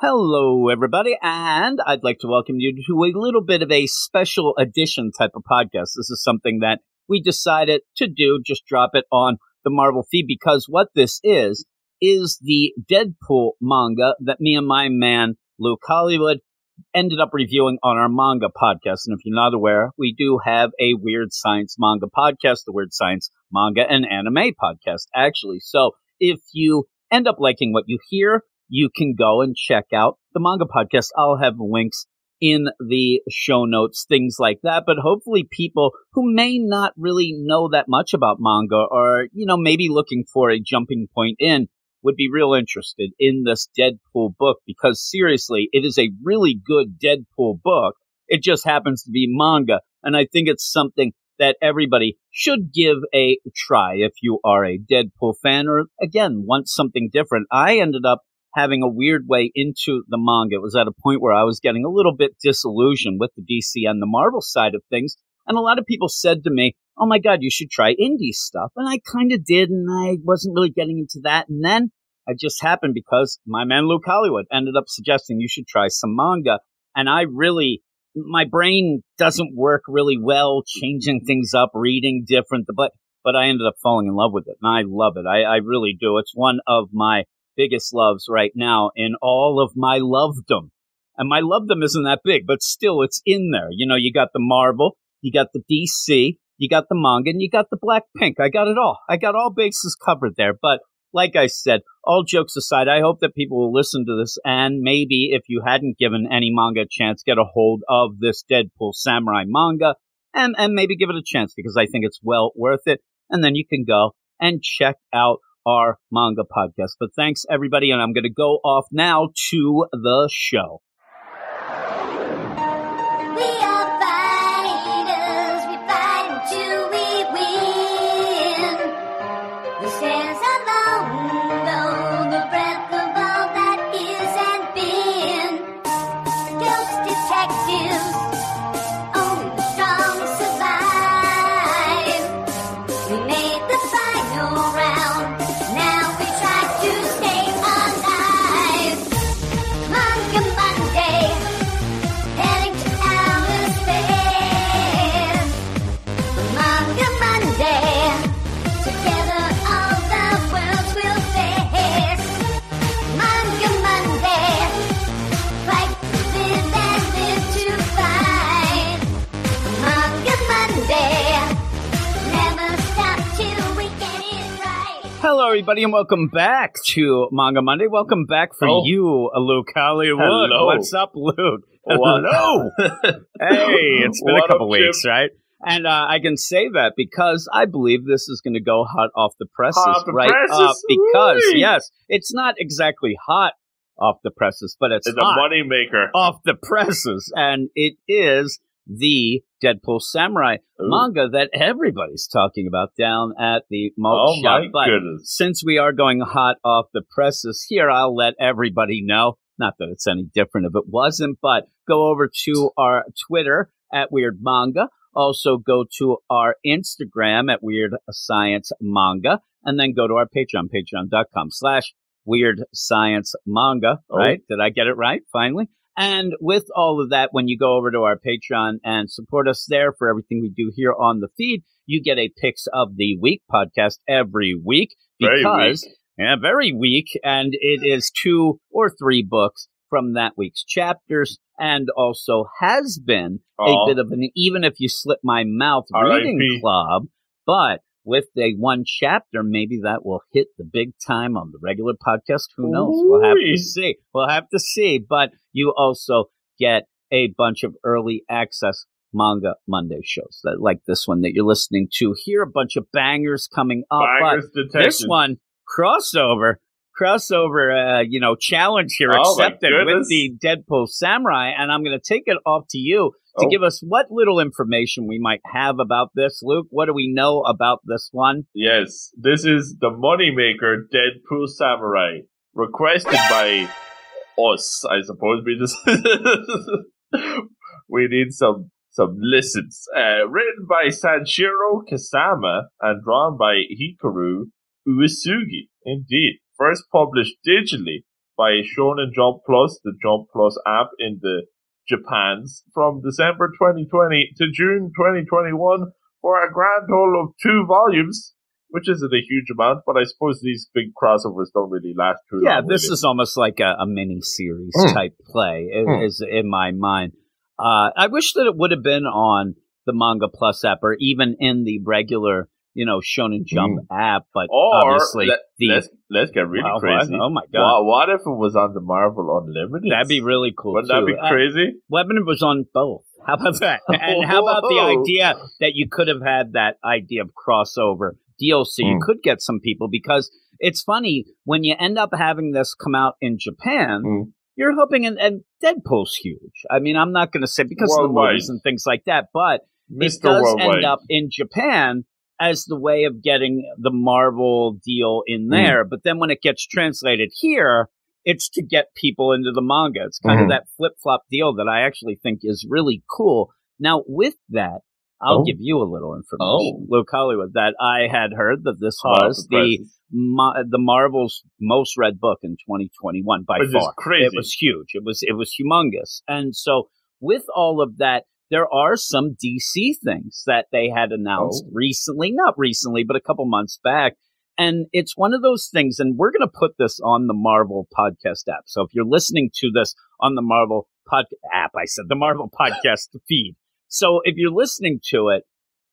Hello, everybody, and I'd like to welcome you to a little bit of a special edition type of podcast. This is something that we decided to do, just drop it on the Marvel feed, because what this is, is the Deadpool manga that me and my man, Luke Hollywood, ended up reviewing on our manga podcast. And if you're not aware, we do have a Weird Science manga podcast, the Weird Science manga and anime podcast, actually. So if you end up liking what you hear, you can go and check out the manga podcast. I'll have links in the show notes, things like that. But hopefully people who may not really know that much about manga or, you know, maybe looking for a jumping point in would be real interested in this Deadpool book because seriously, it is a really good Deadpool book. It just happens to be manga. And I think it's something that everybody should give a try if you are a Deadpool fan or again, want something different. I ended up having a weird way into the manga. It was at a point where I was getting a little bit disillusioned with the DC and the Marvel side of things. And a lot of people said to me, Oh my God, you should try indie stuff. And I kind of did. And I wasn't really getting into that. And then it just happened because my man Luke Hollywood ended up suggesting you should try some manga. And I really, my brain doesn't work really well changing things up, reading different, but, but I ended up falling in love with it. And I love it. I, I really do. It's one of my biggest loves right now in all of my lovedom. And my lovedom isn't that big, but still it's in there. You know, you got the Marvel, you got the DC, you got the manga, and you got the Black Pink. I got it all. I got all bases covered there. But like I said, all jokes aside, I hope that people will listen to this and maybe if you hadn't given any manga a chance, get a hold of this Deadpool Samurai manga and, and maybe give it a chance because I think it's well worth it. And then you can go and check out our manga podcast. But thanks everybody, and I'm going to go off now to the show. Everybody, and welcome back to Manga Monday. Welcome back for Oh. you, Luke Hollywood. Hello. What's up, Luke? Hello. hey, it's been What a up, couple Jim? weeks, right? And uh, I can say that because I believe this is going to go hot off the presses, off the right presses? up. Because Whee! yes, it's not exactly hot off the presses, but it's, It's a hot money maker. off the presses, and it is the Deadpool Samurai Ooh. manga that everybody's talking about down at the malt Oh shop. my But goodness. since we are going hot off the presses here, I'll let everybody know. Not that it's any different if it wasn't, but go over to our Twitter at Weird Manga. Also go to our Instagram at Weird Science Manga, and then go to our Patreon, patreon.com slash Weird Science Manga. Oh. Right? Did I get it right? Finally. And with all of that, when you go over to our Patreon and support us there for everything we do here on the feed, you get a Picks of the Week podcast every week Very because weak. yeah, very weak, and it is two or three books from that week's chapters, and also has been Aw. a bit of an even if you slip my mouth R.I.P.. reading club, but with a one chapter, maybe that will hit the big time on the regular podcast. Who knows? We'll have to see. We'll have to see. But you also get a bunch of early access manga Monday shows that like this one that you're listening to here. A bunch of bangers coming up. but Bangers this one crossover crossover uh, you know challenge here Oh, accepted with the deadpool samurai and i'm going to take it off to you to Oh. give us what little information we might have about this luke what do we know about this one Yes, this is the moneymaker Deadpool Samurai, requested by us. I suppose we just we need some some listens. Uh, written by Sanshiro Kasama and drawn by Hikaru Uesugi. Indeed, first published digitally by Shonen Jump Plus, the Jump Plus app in the Japans from December 2020 to June 2021 for a grand total of two volumes, which isn't a huge amount, but I suppose these big crossovers don't really last too Yeah, long. Yeah, this really. is almost like a, a mini series Mm. type play, Mm. is in my mind. Uh, I wish that it would have been on the Manga Plus app or even in the regular, you know, Shonen Jump app, but Mm. Or obviously the us let's get really Wow, what? crazy. Oh my god, What, what if it was on the Marvel Unlimited? that'd be really cool. Wouldn't that too. be Uh, crazy? Lebanon was on both. How about that? And how about the idea that you could have had that idea of crossover DLC? You Mm. could get some people because it's funny when you end up having this come out in Japan. Mm. You're hoping, and, and Deadpool's huge. I mean, I'm not going to say because of the movies and things like that, but it does end up in Japan as the way of getting the Marvel deal in Mm. there. But then when it gets translated here, it's to get people into the manga. It's kind Mhm. of that flip flop deal that I actually think is really cool. Now, with that, I'll Oh. give you a little information, oh. Luke Hollywood, that I had heard that this was the. Ma- the Marvel's most read book in 2021 by Which far. crazy. It was huge. It was it was humongous. And so with all of that, there are some DC things that they had announced Oh. recently, not recently, but a couple months back. And it's one of those things, and we're going to put this on the Marvel podcast app. So if you're listening to this on the Marvel pod app, I said the Marvel podcast feed. So if you're listening to it,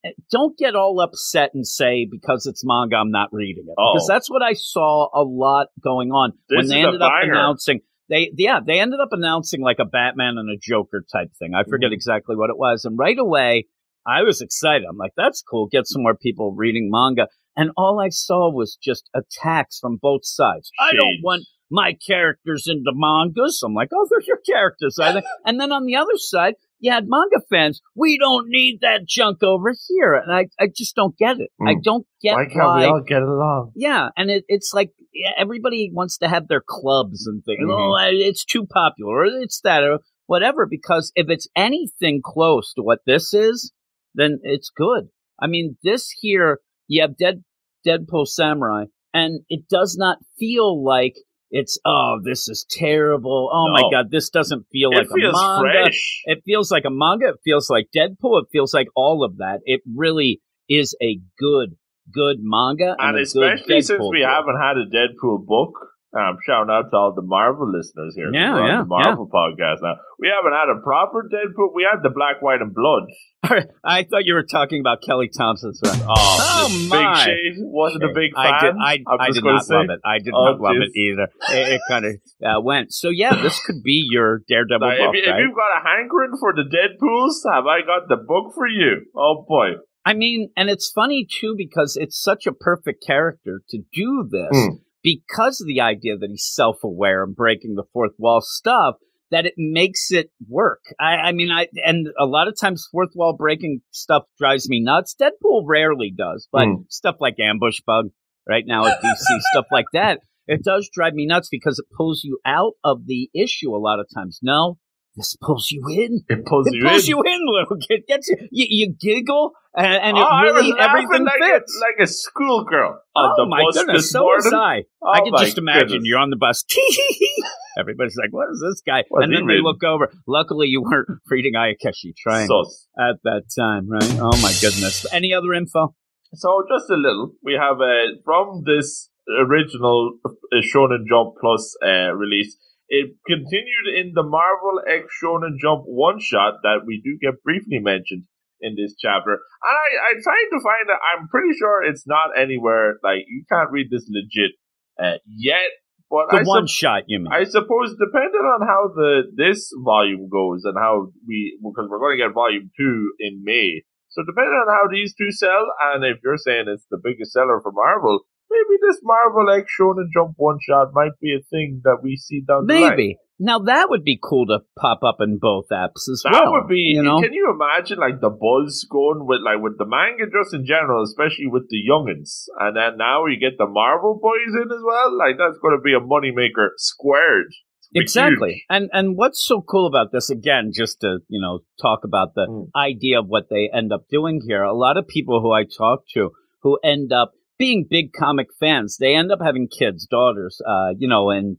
eh, don't get all upset and say because it's manga, I'm not reading it. Oh. Because that's what I saw a lot going on This when they ended up announcing. They yeah, they ended up announcing like a Batman and a Joker type thing. I forget Mhm. exactly what it was, and right away I was excited. I'm like, that's cool. Get some more people reading manga. And all I saw was just attacks from both sides. I don't want my characters into mangas. I'm like, oh, they're your characters. I think. And then on the other side, you had manga fans. We don't need that junk over here. And I, I just don't get it. I Hmm. don't get Why can't we all get along? yeah, and it, it's like everybody wants to have their clubs and things. Mhm. Oh, it's too popular, or it's that, or whatever. Because if it's anything close to what this is, then it's good. I mean, this here, you have Dead Deadpool Samurai, and it does not feel like it's oh, this is terrible. Oh my god, this doesn't feel It like a manga. fresh. It feels like a manga. It feels like Deadpool. It feels like all of that. It really is a good, good manga. And a especially since we book. haven't had a Deadpool book. Um, shouting out to all the Marvel listeners here. Yeah, yeah, the Marvel podcast now. We haven't had a proper Deadpool. We had the Black, White, and Blood. I thought you were talking about Kelly Thompson's run. Oh, Oh, my. Big Shade wasn't a big fan. I did. I, I did not say. love it. I did Oh, not love jeez. it either. It, it kind of uh, went. So yeah, this could be your Daredevil Now, book, if, you, right? you've got a hankering for the Deadpools, have I got the book for you? Oh boy. I mean, and it's funny too because it's such a perfect character to do this Hmm. because of the idea that he's self-aware and breaking the fourth wall stuff. That it makes it work. I, I mean, I and a lot of times fourth wall breaking stuff drives me nuts. Deadpool rarely does, but Hmm. stuff like Ambush Bug right now at DC, stuff like that, it does drive me nuts because it pulls you out of the issue a lot of times. No, this pulls you in. It pulls It you pulls in. you in, Luke. It gets you. You, you giggle, and, and Oh, it really everything like fits. A, like a schoolgirl oh my goodness, so morning. was I. Oh, I can just imagine goodness. you're on the bus. Everybody's like, "What is this guy?" What's and then they look over. Luckily, you weren't reading Ayakashi Triangle Sus. at that time, right? Oh my goodness. Any other info? So just a little. We have uh, from this original uh, Shonen Jump Plus uh, release. It continued in the Marvel X Shonen Jump one shot that we do get briefly mentioned in this chapter. And I, I tried to find it. I'm pretty sure it's not anywhere. Like you can't read this legit uh, yet. But The I one sup- shot, you mean? I suppose depending on how the this volume goes and how we because we're going to get volume two in May. So depending on how these two sell, and if you're saying it's the biggest seller for Marvel, maybe this Marvel X Shonen Jump one shot might be a thing that we see down the line. Maybe. Now that would be cool to pop up in both apps as That well. That would be. you know. Can you imagine like the buzz going with like with the manga just in general, especially with the youngins, and then now you get the Marvel boys in as well. Like that's going to be a moneymaker squared. It's gonna be Exactly. huge. And and what's so cool about this again, just to, you know, talk about the Mm. idea of what they end up doing here. A lot of people who I talk to who end up being big comic fans, they end up having kids, daughters, uh, you know, and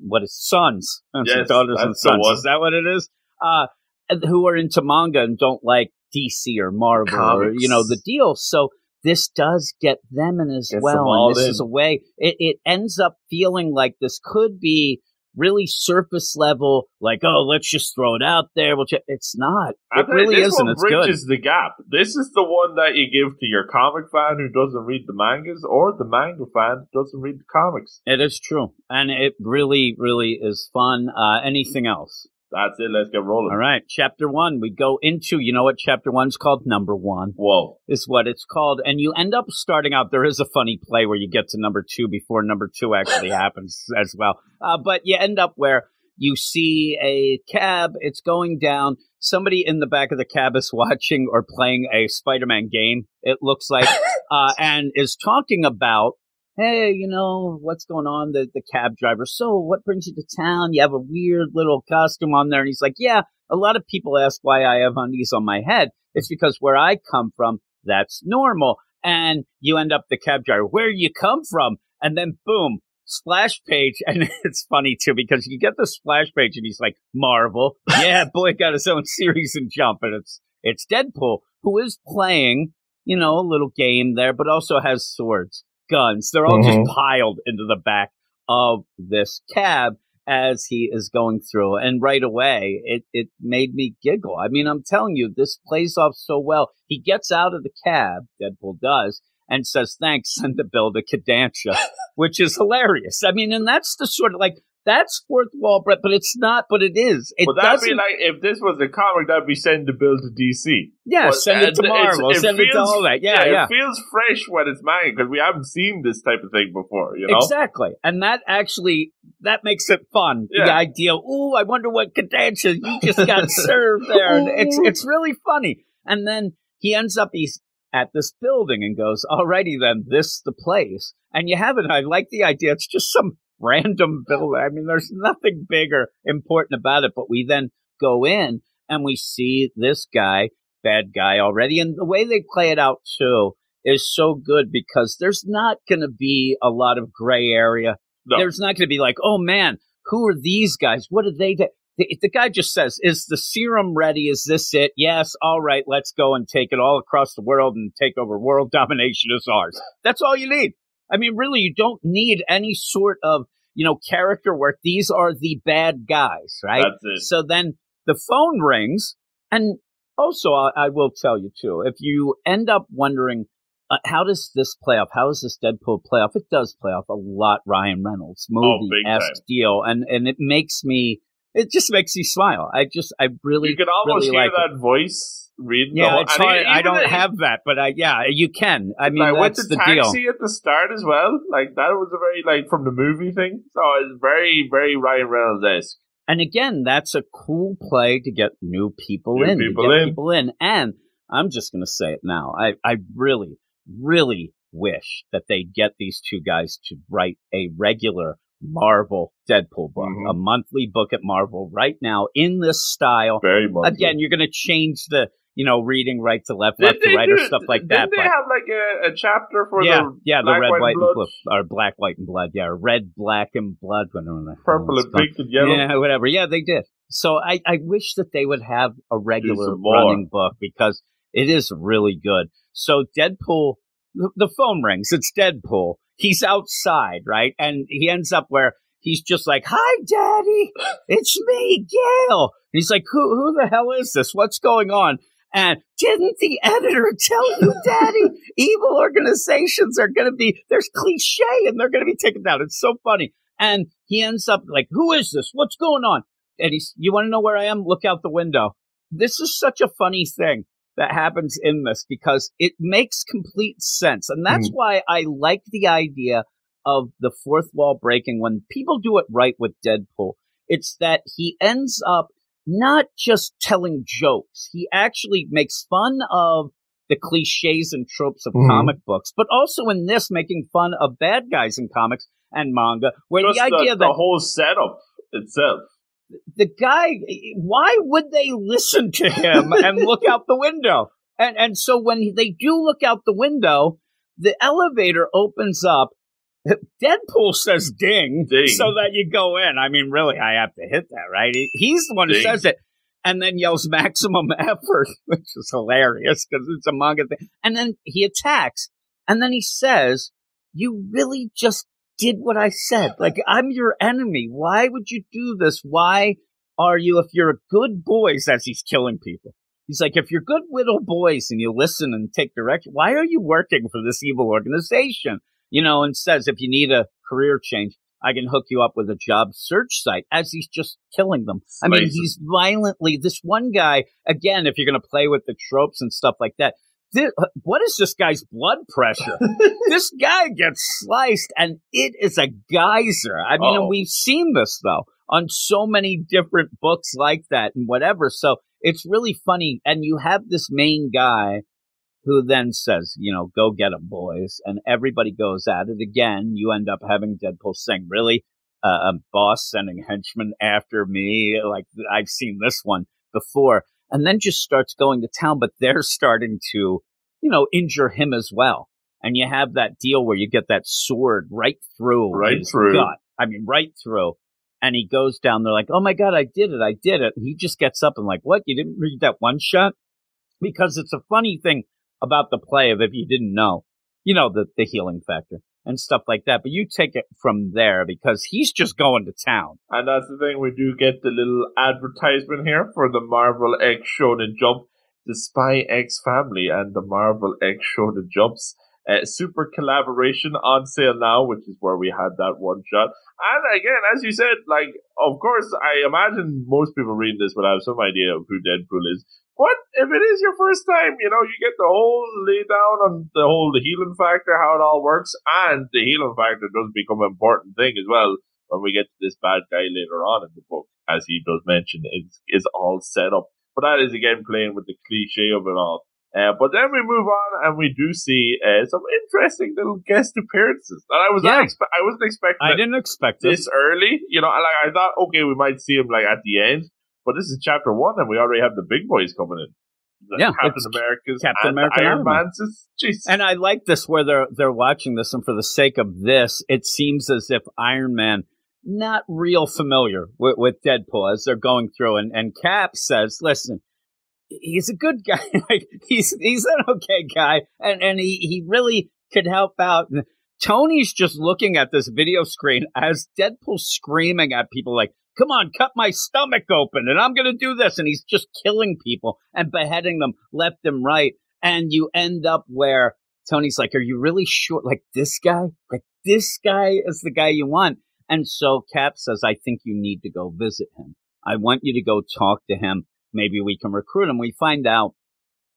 what is sons, Yes, daughters and sons. Is that what it is? Uh, who are into manga and don't like DC or Marvel or you know the deal. So this does get them in as Gets well, and this in. is a way. It, it ends up feeling like this could be really surface level, like oh, let's just throw it out there. We'll ch-. It's not. I It you, really this isn't. one It's good. bridges the gap. This is the one that you give to your comic fan who doesn't read the mangas, or the manga fan who doesn't read the comics. It is true, and it really, really is fun. Uh, anything else? That's it. Let's get rolling. All right, chapter one. We go into. You know what chapter one's called? Number one Whoa. is what it's called, and you end up starting out. There is a funny play where you get to number two before number two actually happens as well. Uh, but you end up where you see a cab. It's going down. Somebody in the back of the cab is watching or playing a Spider-Man game. It looks like, uh, and is talking about hey, you know, what's going on? The the cab driver. So what brings you to town? You have a weird little costume on there. And he's like, Yeah, a lot of people ask why I have undies on my head. It's because where I come from, that's normal. And you end up the cab driver, where you come from? And then boom, splash page. And it's funny too, because you get the splash page and he's like, Marvel. Yeah, boy got his own series and jump. And it's it's Deadpool, who is playing, you know, a little game there, but also has swords guns. They're all Mhm. just piled into the back of this cab as he is going through. And right away, it, it made me giggle. I mean, I'm telling you, this plays off so well. He gets out of the cab, Deadpool does, and says, thanks, send the bill to Kadantia, which is hilarious. I mean, and that's the sort of like, that's fourth wall, but but it's not, but it is. It But that'd doesn't. like if this was a comic, that'd be send the bill to DC. yeah, But, send it to Marvel, it send it to feels- all that. Yeah, yeah. It feels fresh when it's mine because we haven't seen this type of thing before. You know. Exactly. And that actually that makes it fun. The idea, ooh, I wonder what Kadantia you just got served there. And it's it's really funny. And then he ends up he's at this building and goes, Alrighty then, this the place. And you have it. I like the idea. It's just some random building. I mean, there's nothing big or important about it, but we then go in and we see this guy, bad guy already. And the way they play it out too is so good because there's not going to be a lot of gray area. No. There's not going to be like, oh man, who are these guys? What did they do? The, the guy just says, is the serum ready? Is this it? Yes. All right. Let's go and take it all across the world and take over world domination is ours. That's all you need. I mean, really, you don't need any sort of, you know, character work. These are the bad guys, right? That's it. So then the phone rings, and also I, I will tell you too, if you end up wondering uh, how does this play off, how does this Deadpool play off? It does play off a lot Ryan Reynolds movie Oh, esque deal, and and it makes me, it just makes me smile. I just, I really, you can almost really hear like it. that voice the Yeah, whole, and I don't even have that, but I yeah, you can. I mean, like with that's the, the, deal. taxi at the start as well. Like that was a very like from the movie thing. So it's very very Ryan Reynolds esque. And again, that's a cool play to get new people New in, people get in. people in. And I'm just going to say it now. I, I really, really wish that they get these two guys to write a regular Marvel Deadpool book, Mhm. a monthly book at Marvel right now in this style. Very much. Again, you're going to change the, you know, reading right to left, left to right, or stuff like that. They but- have like a, a chapter for yeah, the yeah, the black, red, white, white, and blood? blue, or black, white, and blood. Yeah, or red, black, and blood. Whatever the purple and pink and yellow? Yeah, whatever. Yeah, they did. So I, I wish that they would have a regular running book because it is really good. So Deadpool, the, the phone rings. It's Deadpool. He's outside, right? And he ends up where he's just like, "Hi, Daddy, it's me, Gail." And he's like, "Who, who the hell is this? What's going on?" And didn't the editor tell you, Daddy, evil organizations are going to be, there's cliche and they're going to be taken down. It's so funny. And he ends up like, who is this? What's going on? And he's, you want to know where I am? Look out the window. This is such a funny thing that happens in this because it makes complete sense. And that's mm-hmm. why I like the idea of the fourth wall breaking when people do it right with Deadpool. It's that he ends up not just telling jokes. He actually makes fun of the cliches and tropes of Mhm. comic books, but also in this making fun of bad guys in comics and manga, where Just the idea the, that the whole setup itself. the guy, why would they listen to him and look out the window? And and so when they do look out the window, the elevator opens up Deadpool says ding, Ding. so that you go in. I mean, really, I have to hit that, right? He's the one who says it. And then yells maximum effort, which is hilarious because it's a manga thing. And then he attacks. And then he says, You really just did what I said. Like, I'm your enemy. Why would you do this? Why are you, if you're a good boy, as he's killing people? He's like, if you're good little boys and you listen and take direction, why are you working for this evil organization? You know, and says, if you need a career change, I can hook you up with a job search site as he's just killing them. I mean, he's violently, this one guy, again, if you're going to play with the tropes and stuff like that, thi- what is this guy's blood pressure? this guy gets sliced and it is a geyser. I mean, Uh-oh. and oh. we've seen this though on so many different books like that and whatever. So it's really funny. And you have this main guy who then says, you know, go get 'em, boys. And everybody goes at it again. You end up having Deadpool saying, really? Uh, a boss sending henchmen after me? Like, I've seen this one before. And then just starts going to town, but they're starting to, you know, injure him as well. And you have that deal where you get that sword right through Right through. gut. I mean, right through. And he goes down there like, oh my God, I did it. I did it. And he just gets up and like, what? You didn't read that one shot? Because it's a funny thing about the play of if you didn't know, you know, the, the healing factor and stuff like that. But you take it from there because he's just going to town. And that's the thing, we do get the little advertisement here for the Marvel X Shonen Jump, the Spy X family, and the Marvel X Shonen Jumps. Uh, super collaboration on sale now, which is where we had that one shot. And again, as you said, like, of course, I imagine most people reading this will have some idea of who Deadpool is. But if it is your first time, you know, you get the whole lay down on the whole the healing factor, how it all works, and the healing factor does become an important thing as well when we get to this bad guy later on in the book, as he does mention, is is all set up. But that is again playing with the cliche of it all. Uh, but then we move on and we do see uh, some interesting little guest appearances. And I was Yeah. expe- I wasn't expecting I didn't expect this. early. You know, like I thought, okay, we might see him like at the end, but this is chapter one, and we already have the big boys coming in. The Yeah, Captain America's Captain America Iron Iron Man. Man's. And I like this where they're they're watching this, and for the sake of this, it seems as if Iron Man not real familiar with, with Deadpool as they're going through, and and Cap says, "Listen, he's a good guy. like he's he's an okay guy, and and he he really could help out." And Tony's just looking at this video screen as Deadpool's screaming at people like. Come on, cut my stomach open, and I'm gonna do this. And he's just killing people and beheading them left and right. And you end up where Tony's like, Are you really sure? Like, this guy? Like, this guy is the guy you want. And so Cap says, I think you need to go visit him. I want you to go talk to him. Maybe we can recruit him. We find out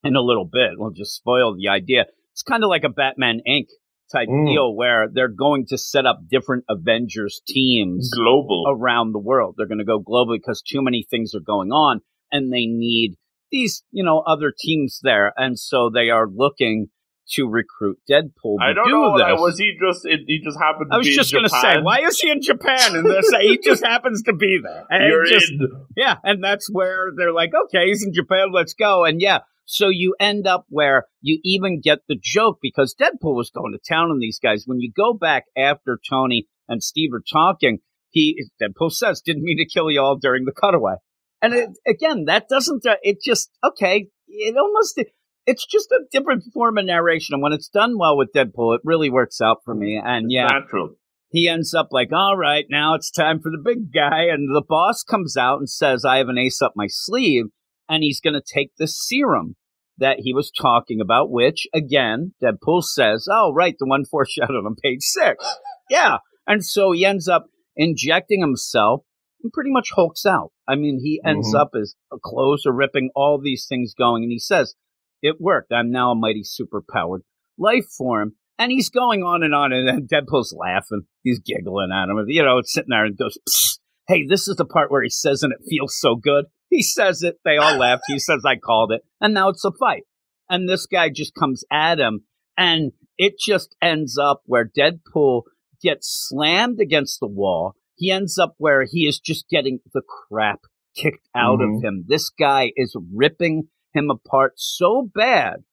in a little bit. We'll just spoil the idea. It's kind of like a Batman Inc. type Mm. deal where they're going to set up different Avengers teams Global. around the world. They're going to go globally because too many things are going on and they need these, you know, other teams there. And so they are looking to recruit Deadpool to I don't do know. this. Was he just? It, he just happened. To be there? I was just going to say, why is he in Japan? And this, he just happens to be there. And You're just, in. yeah, and that's where they're like, okay, he's in Japan, let's go. And yeah, so you end up where you even get the joke because Deadpool was going to town on these guys. When you go back after Tony and Steve are talking, he Deadpool says, "Didn't mean to kill you all during the cutaway." And it, again, that doesn't. Uh, it just okay. It almost. It's just a different form of narration, and when it's done well with Deadpool, it really works out for me. And yeah, Natural. he ends up like, all right, now it's time for the big guy. And the boss comes out and says, I have an ace up my sleeve. And he's going to take the serum that he was talking about, which again, Deadpool says, oh, right, the one foreshadowed on page six. yeah. And so he ends up injecting himself and pretty much hulks out. I mean, he ends Mhm. up his clothes are ripping, all these things going. And he says, it worked. I'm now a mighty superpowered life form. And he's going on and on, and then Deadpool's laughing. He's giggling at him. You know, it's sitting there and goes, Hey, this is the part where he says, and it feels so good. He says it. They all laugh. He says, I called it. And now it's a fight. And this guy just comes at him, and it just ends up where Deadpool gets slammed against the wall. He ends up where he is just getting the crap kicked out of Mhm. him. This guy is ripping him apart so bad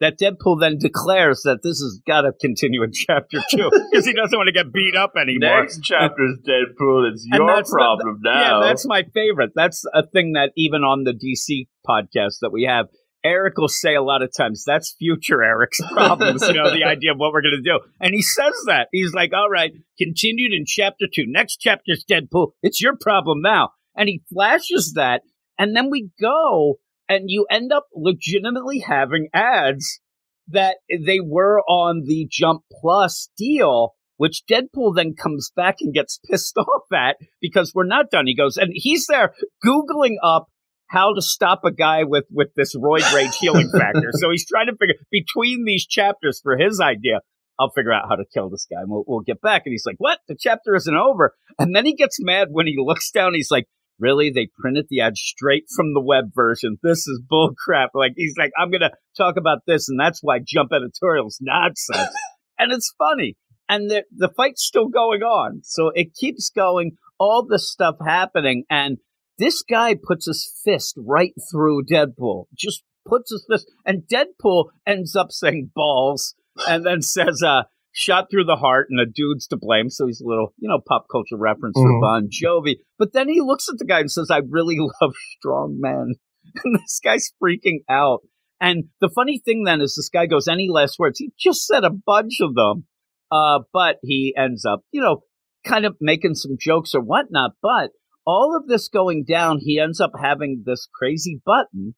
that Deadpool then declares that this has got to continue in chapter two because he doesn't want to get beat up anymore. Next chapter's Deadpool. It's your that's the- problem now. Yeah, that's my favorite. That's a thing that even on the DC podcast that we have, Eric will say a lot of times, that's future Eric's problems, you know, the idea of what we're going to do. And he says that. He's like, all right, continued in chapter two. Next chapter's Deadpool. It's your problem now. And he flashes that. And then we go and you end up legitimately having ads that they were on the Jump Plus deal, which Deadpool then comes back and gets pissed off at because we're not done. He goes, and he's there Googling up how to stop a guy with, with this roid rage healing factor. so he's trying to figure between these chapters for his idea. I'll figure out how to kill this guy and we'll, we'll get back. And he's like, what? The chapter isn't over. And then he gets mad when he looks down. He's like, really? They printed the ad straight from the web version. This is bull crap. Like, he's like, I'm going to talk about this. And that's why jump editorial's nonsense. and it's funny. And the, the fight's still going on. So it keeps going, all this stuff happening. And this guy puts his fist right through Deadpool, just puts his fist, and Deadpool ends up saying balls and then says, uh, shot through the heart and a dude's to blame. So he's a little, you know, pop culture reference for Mhm. Bon Jovi. But then he looks at the guy and says, I really love strong men. And this guy's freaking out. And the funny thing then is this guy goes, any last words? He just said a bunch of them. Uh, but he ends up, you know, kind of making some jokes or whatnot. But all of this going down, he ends up having this crazy button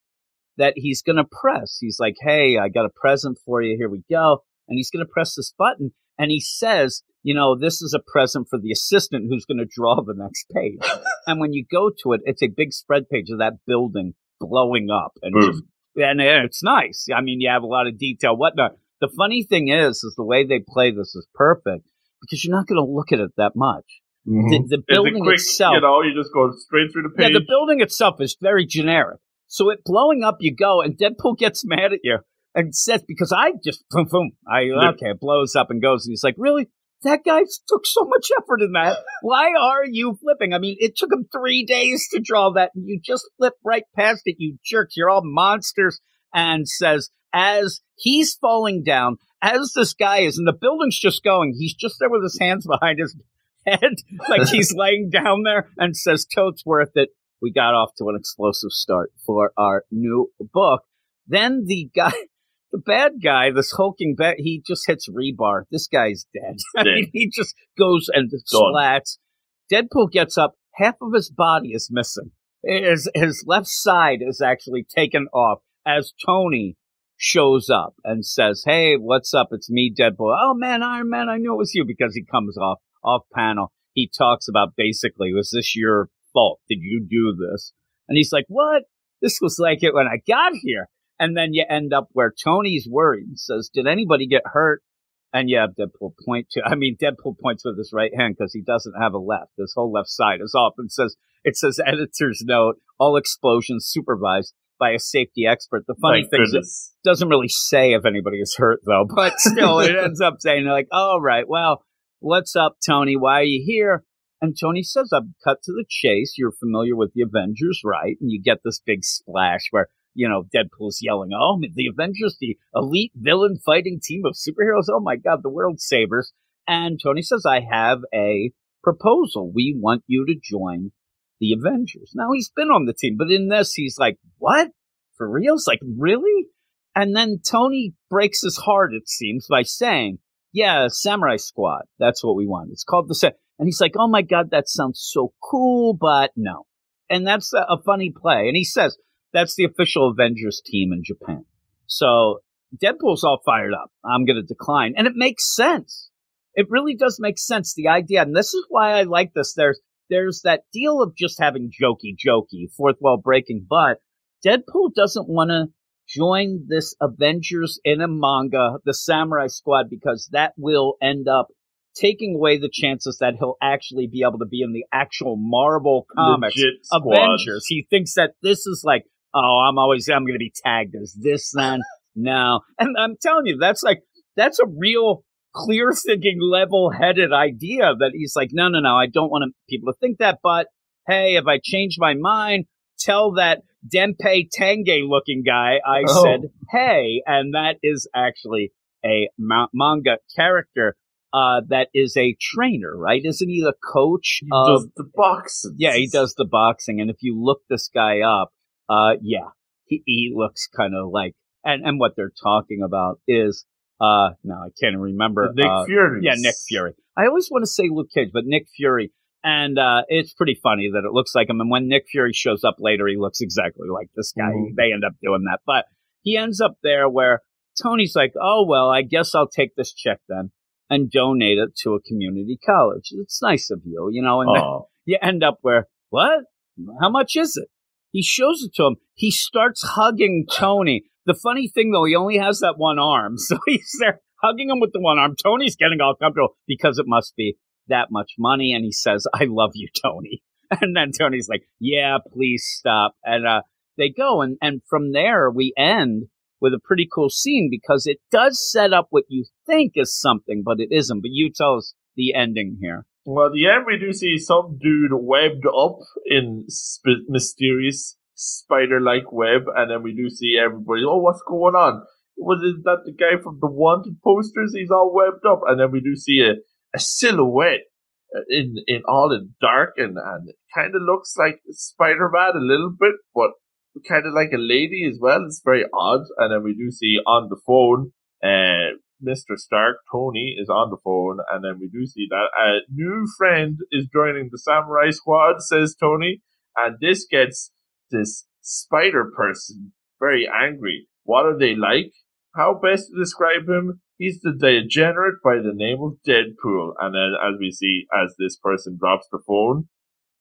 that he's going to press. He's like, Hey, I got a present for you. Here we go. And he's going to press this button. And he says, you know, this is a present for the assistant who's going to draw the next page. and when you go to it, it's a big spread page of that building blowing up and just, and it's nice. I mean, you have a lot of detail, whatnot. The funny thing is, is the way they play this is perfect because you're not going to look at it that much. Mhm. The, the building quick, itself, you know, you just go straight through the page. yeah, page. the building itself is very generic. So it blowing up, you go, and Deadpool gets mad at you and says, "Because I just boom, boom, I Yeah. okay, it blows up and goes." And he's like, "Really? That guy took so much effort in that. Why are you flipping? I mean, it took him three days to draw that, and you just flip right past it. You jerks! You're all monsters." And says, as he's falling down, as this guy is, and the building's just going, he's just there with his hands behind his head, like he's laying down there, and says, "Totes worth it." we got off to an explosive start for our new book. Then the guy, the bad guy, this hulking bat, he just hits rebar. This guy's dead. I mean, he just goes and slats. Deadpool gets up. Half of his body is missing. His, his left side is actually taken off as Tony shows up and says, Hey, what's up? It's me, Deadpool. Oh man, Iron Man, I knew it was you because he comes off, off panel. He talks about basically, was this your fault? Did you do this? And he's like, what? This was like it when I got here. And then you end up where Tony's worried and says, did anybody get hurt? And yeah, Deadpool point to, I mean, Deadpool points with his right hand because he doesn't have a left. His whole left side is off and says, it says editor's note, all explosions supervised by a safety expert. The funny Thank thing is, it doesn't really say if anybody is hurt though, but still it ends up saying like, all right, well, what's up, Tony? Why are you here? And Tony says, I've cut to the chase. You're familiar with the Avengers, right? And you get this big splash where, you know, Deadpool's yelling, Oh, the Avengers, the elite villain fighting team of superheroes. Oh my God, the world savers. And Tony says, I have a proposal. We want you to join the Avengers. Now he's been on the team, but in this, he's like, what? For reals? Like, really? And then Tony breaks his heart, it seems, by saying, yeah, Samurai Squad. That's what we want. It's called the Sa-. And he's like, oh my God, that sounds so cool, but no. And that's a, a funny play. And he says, that's the official Avengers team in Japan. So Deadpool's all fired up. I'm going to decline. And it makes sense. It really does make sense. The idea, and this is why I like this. There's, there's that deal of just having jokey, jokey, fourth wall breaking, but Deadpool doesn't want to join this Avengers in a manga, the Samurai Squad, because that will end up taking away the chances that he'll actually be able to be in the actual Marvel comics. Avengers. He thinks that this is like, oh, I'm always, I'm going to be tagged as this then. no. And I'm telling you, that's like, that's a real clear thinking, level headed idea that he's like, no, no, no, I don't want people to think that. But hey, if I change my mind, tell that Danpei Tange looking guy, I Oh. said, hey, and that is actually a ma- manga character uh, that is a trainer, right? Isn't he the coach He of the boxing. yeah, he does the boxing, and if you look this guy up, uh, yeah, he, he looks kind of like, and and what they're talking about is, uh, no, I can't remember. Nick uh, Fury. yeah, Nick Fury. I always want to say Luke Cage, but Nick Fury, and uh, it's pretty funny that it looks like him. And when Nick Fury shows up later, he looks exactly like this guy. Mhm. They end up doing that, but he ends up there where Tony's like, "Oh well, I guess I'll take this check then." And donate it to a community college. It's nice of you, you know. And Oh. you end up where what? How much is it? He shows it to him. He starts hugging Tony. The funny thing though, he only has that one arm, so he's there hugging him with the one arm. Tony's getting all comfortable because it must be that much money, and he says, "I love you, Tony." And then Tony's like, "Yeah, please stop." And uh, they go, and and from there we end with a pretty cool scene because it does set up what you think is something, but it isn't. But you tell us the ending here. Well, at the end, we do see some dude webbed up in sp- mysterious spider-like web, and then we do see everybody. Oh, what's going on? Was it that the guy from the wanted posters? He's all webbed up, and then we do see a, a silhouette uh, in in all in dark, and and kind of looks like Spider-Man a little bit, but kind of like a lady as well. It's very odd, and then we do see on the phone. Uh, Mr. Stark, Tony, is on the phone, and then we do see that a new friend is joining the Samurai Squad, says Tony, and this gets this spider person very angry. What are they like? How best to describe him? He's the degenerate by the name of Deadpool, and then as we see, as this person drops the phone,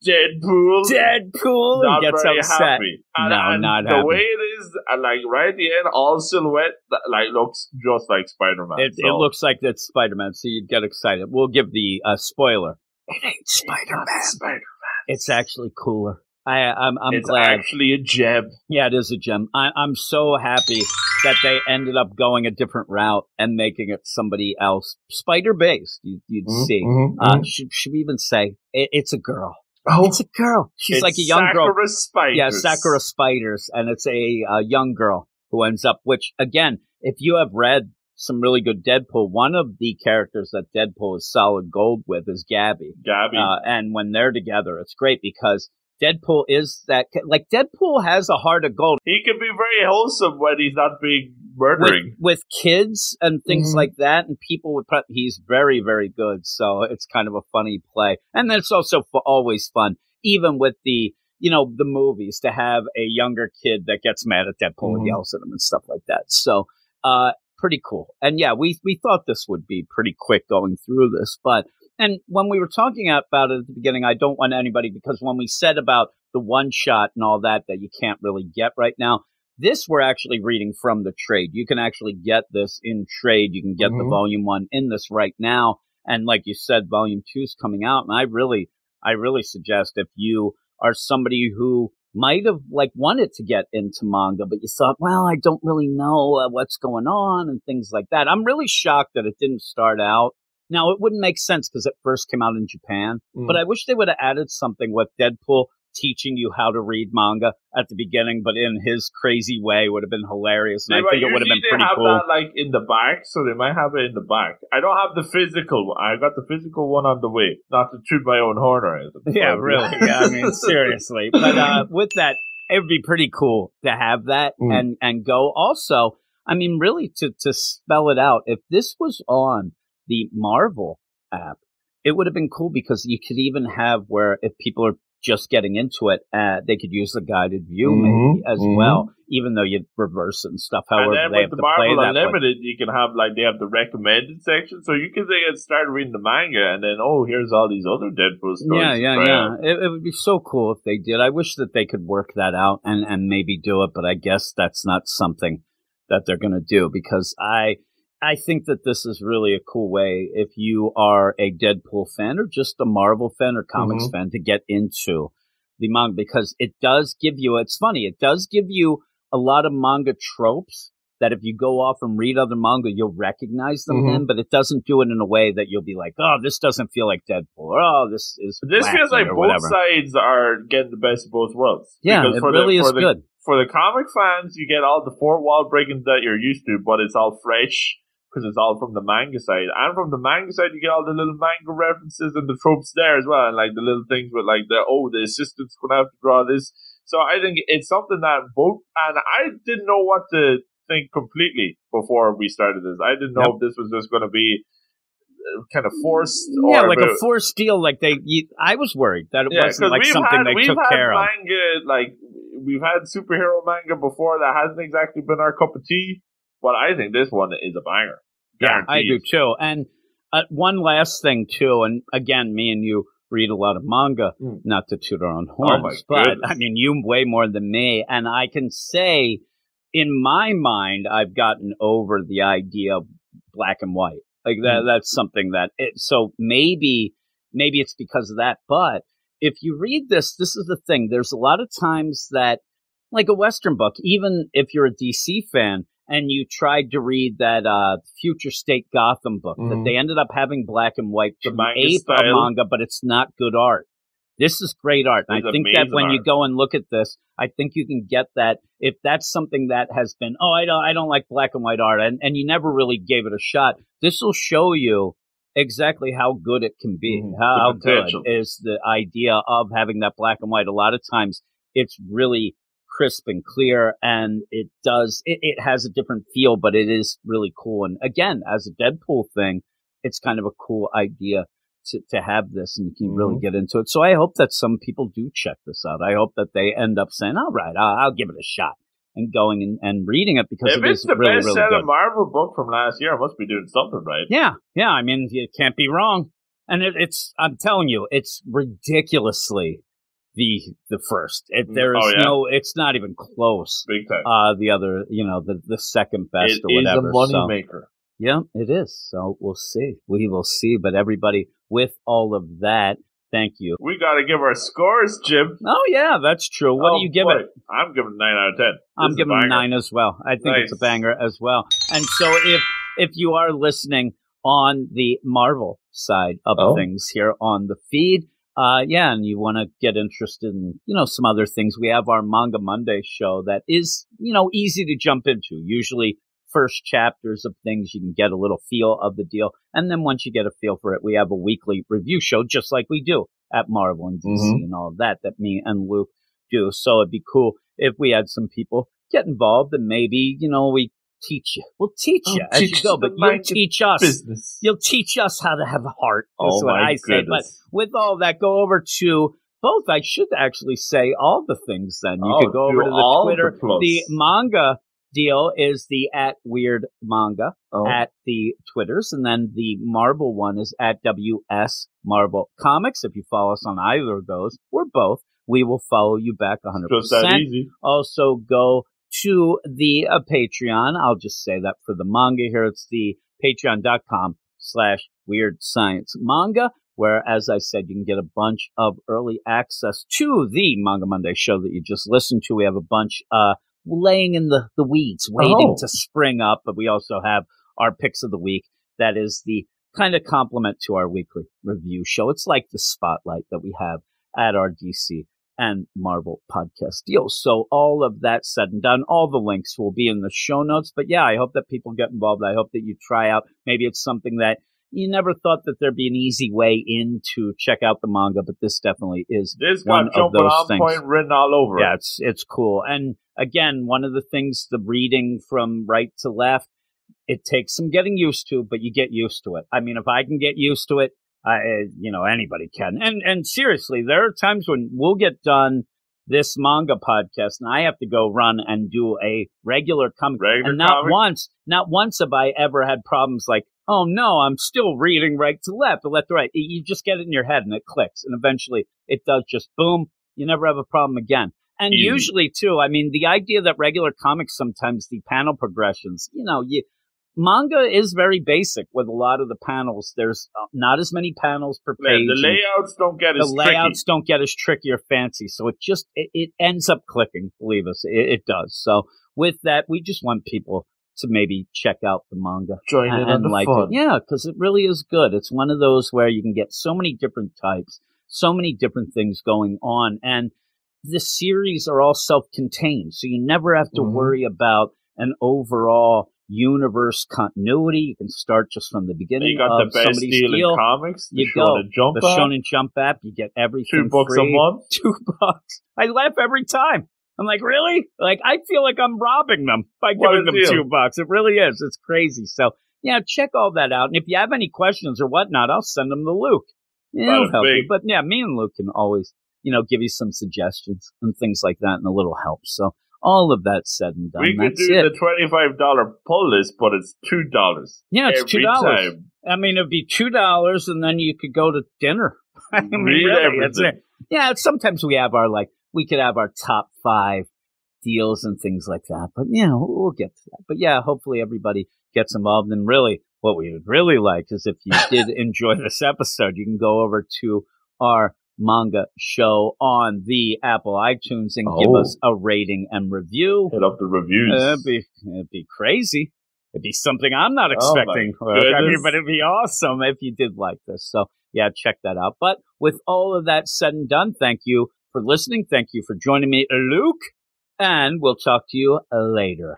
Deadpool Deadpool not gets very upset. happy. And, No, and not the happy. way it is, and like right at the end, all silhouette that like looks just like Spider Man. It, it looks like that's Spider Man, so you'd get excited. We'll give the uh, spoiler. It ain't Spider Man. Spider. Man. It's actually cooler. I, I'm, I'm glad It's glad. actually a gem. yeah, it is a gem. I, I'm so happy that they ended up going a different route and making it somebody else, spider based. You, you'd Mhm, see. mhm, Uh, mhm. should, should we even say it, it's a girl? Oh, It's a girl. She's like a young girl. Sakura Spiders. Yeah, Sakura Spiders, and it's a, uh young girl who ends up. Which again, if you have read some really good Deadpool, one of the characters that Deadpool is solid gold with is Gabby. Gabby. Uh, and when they're together, it's great because Deadpool is that like Deadpool has a heart of gold he can be very wholesome when he's not being with, murdering. with kids and things Mhm. like that, and people would. Pro- he's very very good, so it's kind of a funny play, and then it's also f- always fun, even with the you know the movies to have a younger kid that gets mad at Deadpool and Mhm. yells at him and stuff like that. So, uh, pretty cool. And yeah, we we thought this would be pretty quick going through this, but and when we were talking about it at the beginning, I don't want anybody because when we said about the one shot and all that that you can't really get right now, this we're actually reading from the trade. You can actually get this in trade. You can get the Mhm. volume one in this right now. And like you said, volume two is coming out. And I really, I really suggest if you are somebody who might have like wanted to get into manga, but you thought, well, I don't really know uh, what's going on and things like that. I'm really shocked that it didn't start out. Now it wouldn't make sense because it first came out in Japan, Mm. but I wish they would have added something with Deadpool teaching you how to read manga at the beginning, but in his crazy way would have been hilarious. And They I think it would have been pretty they have cool. that like in the back, so they might have it in the back. I don't have the physical one. I got the physical one on the way. Not to toot my own horn or anything. Yeah, really. Yeah, I mean, seriously. But uh, with that, it would be pretty cool to have that Mm. and and go. Also, I mean, really to to spell it out. If this was on the Marvel app, it would have been cool because you could even have where if people are just getting into it, uh, they could use the guided view Mhm, maybe as mhm. well, even though you reverse it and stuff. And However, then they have with to the play Marvel that. way. Unlimited, you can have like they have the recommended section, so you can get start reading the manga, and then oh, here's all these other Deadpool stories. Yeah, yeah, try yeah. It, it would be so cool if they did. I wish that they could work that out and, and maybe do it, but I guess that's not something that they're going to do because I I think that this is really a cool way if you are a Deadpool fan or just a Marvel fan or comics Mhm. fan to get into the manga because it does give you. It's funny. It does give you a lot of manga tropes that if you go off and read other manga, you'll recognize them Mhm. in, but it doesn't do it in a way that you'll be like, oh, this doesn't feel like Deadpool, or oh, this is This feels like both whatever. sides are getting the best of both worlds. Yeah, Because it for really the, is the, good. For the comic fans, you get all the fourth wall breaking that you're used to, but it's all fresh because it's all from the manga side. And from the manga side, you get all the little manga references and the tropes there as well, and like the little things with like the oh, the assistant's gonna have to draw this. So I think it's something that both, and I didn't know what to think completely before we started this. I didn't know Yep. if this was just gonna be uh, kind of forced, Yeah, like a forced deal. Like they, you, I was worried that it yeah, wasn't like something had, they took care of. manga, like we've had superhero manga before that hasn't exactly been our cup of tea, but I think this one is a banger. Yeah, I do too. And uh, one last thing too, and again, me and you read a lot of manga, Mm. not to toot our own Oh, horns, but. I mean, you way more than me, and I can say, in my mind, I've gotten over the idea of black and white. Like that, Mm. that's something that. It, so maybe, maybe it's because of that. But if you read this, this is the thing. There's a lot of times that, like a Western book, even if you're a DC fan and you tried to read that uh, Future State Gotham book, that Mhm. they ended up having black and white The to manga ape a style. manga, but it's not good art. This is great art. And I think that amazing when you go and look at this, I think you can get that if that's something that has been, oh, I don't, I don't like black and white art, and, and you never really gave it a shot. This will show you exactly how good it can be. Mhm. How, how good is the idea of having that black and white? A lot of times, it's really crisp and clear, and it does. It, it has a different feel, but it is really cool. And again, as a Deadpool thing, it's kind of a cool idea to, to have this and you can really Mhm. get into it. So I hope that some people do check this out. I hope that they end up saying, all right, I'll, I'll give it a shot and going and, and reading it because If it it's is the really, best really selling good. Marvel book from last year, it must be doing something right. Yeah. Yeah. I mean, you can't be wrong. And it, it's, I'm telling you, it's ridiculously the, the first. It, Mm. there is Oh, yeah. no, it's not even close. Big time. Uh, the other, you know, the, the second best It or is a whatever. money so. maker. Yeah, it is. So we'll see. We will see. But everybody, with all of that, thank you. We got to give our scores, Jim. Oh yeah, that's true. What Oh, do you give boy. it? I'm giving nine out of ten. This I'm giving it nine as well. I think it's a banger as well. And so if if you are listening on the Marvel side of Oh. things here on the feed, uh, yeah, and you want to get interested in you know some other things, we have our Manga Monday show that is you know easy to jump into. Usually. First chapters of things, you can get a little feel of the deal. And then once you get a feel for it, we have a weekly review show, just like we do at Marvel and DC Mhm. and all of that, that me and Luke do. So it'd be cool if we had some people get involved and maybe, you know, we teach you. We'll teach I'll you as you go, but you'll teach us. Business. You'll teach us how to have a heart. Oh what my I say. But with all that, go over to both. I should actually say all the things then. You Oh, could go over to the the Twitter. plus. the manga deal is the at weird manga Oh. at the Twitters, and then the Marvel one is at WS Marvel Comics. If you follow us on either of those or both, we will follow you back 100%. Just that easy. Also, go to the uh, Patreon. I'll just say that for the manga here. It's the patreon.com slash weird science manga, where, as I said, you can get a bunch of early access to the Manga Monday show that you just listened to. We have a bunch, uh, laying in the, the weeds, waiting Oh. to spring up, but we also have our picks of the week. That is the kind of complement to our weekly review show. It's like the spotlight that we have at our DC and Marvel podcast deals. So all of that said and done, all the links will be in the show notes. But yeah, I hope that people get involved. I hope that you try out. Maybe it's something that you never thought that there'd be an easy way in to check out the manga, but this definitely is This one of those things. point written all over. Yeah, it's it's cool. And again, one of the things the reading from right to left, it takes some getting used to, but you get used to it. I mean, if I can get used to it, I uh, you know anybody can. And and seriously, there are times when we'll get done this manga podcast, and I have to go run and do a regular comic. Regular and not comic? once, not once have I ever had problems like, oh no, I'm still reading right to left or left to right. You just get it in your head and it clicks, and eventually it does just boom. You never have a problem again. And Easy. usually too, I mean, the idea that regular comics sometimes the panel progressions, you know, you manga is very basic with a lot of the panels. There's uh, not as many panels per page. the layouts don't get the as layouts don't get as tricky or fancy, so it just it, it ends up clicking. Believe us, it, it does. So with that, we just want people to maybe check out the manga Join in and, the like fun. it. Yeah, because it really is good. It's one of those where you can get so many different types, so many different things going on, and the series are all self-contained, so you never have to Mhm. worry about an overall universe continuity. You can start just from the beginning. You got the best deal deal. in comics. The You go. Jump The app, Shonen Jump app, you get everything two bucks a free. month. Two bucks. I laugh every time. I'm like, really? Like, I feel like I'm robbing them by giving them deal. two bucks. It really is. It's crazy. So, yeah, check all that out. And if you have any questions or whatnot, I'll send them to Luke. Yeah, He'll help you. But yeah, me and Luke can always, you know, give you some suggestions and things like that and a little help. So, all of that said and done. we could do it. the twenty-five dollar pull list, but it's two dollars. yeah, it's two dollars. I mean, it'd be two dollars, and then you could go to dinner. I mean, Read really, it's everything. it. Yeah, sometimes we have our like we could have our top five deals and things like that. But yeah, we'll, we'll get to that. But yeah, hopefully everybody gets involved. And really, what we would really like is if you did enjoy this episode, you can go over to our manga show on the Apple iTunes and give Oh. us a rating and review. Hit up the reviews. Uh, it'd be it'd be crazy. It'd be something I'm not Oh, expecting. Look, I mean, but it'd be awesome if you did like this. So yeah, check that out. But with all of that said and done, thank you for listening. Thank you for joining me, Luke, and we'll talk to you later.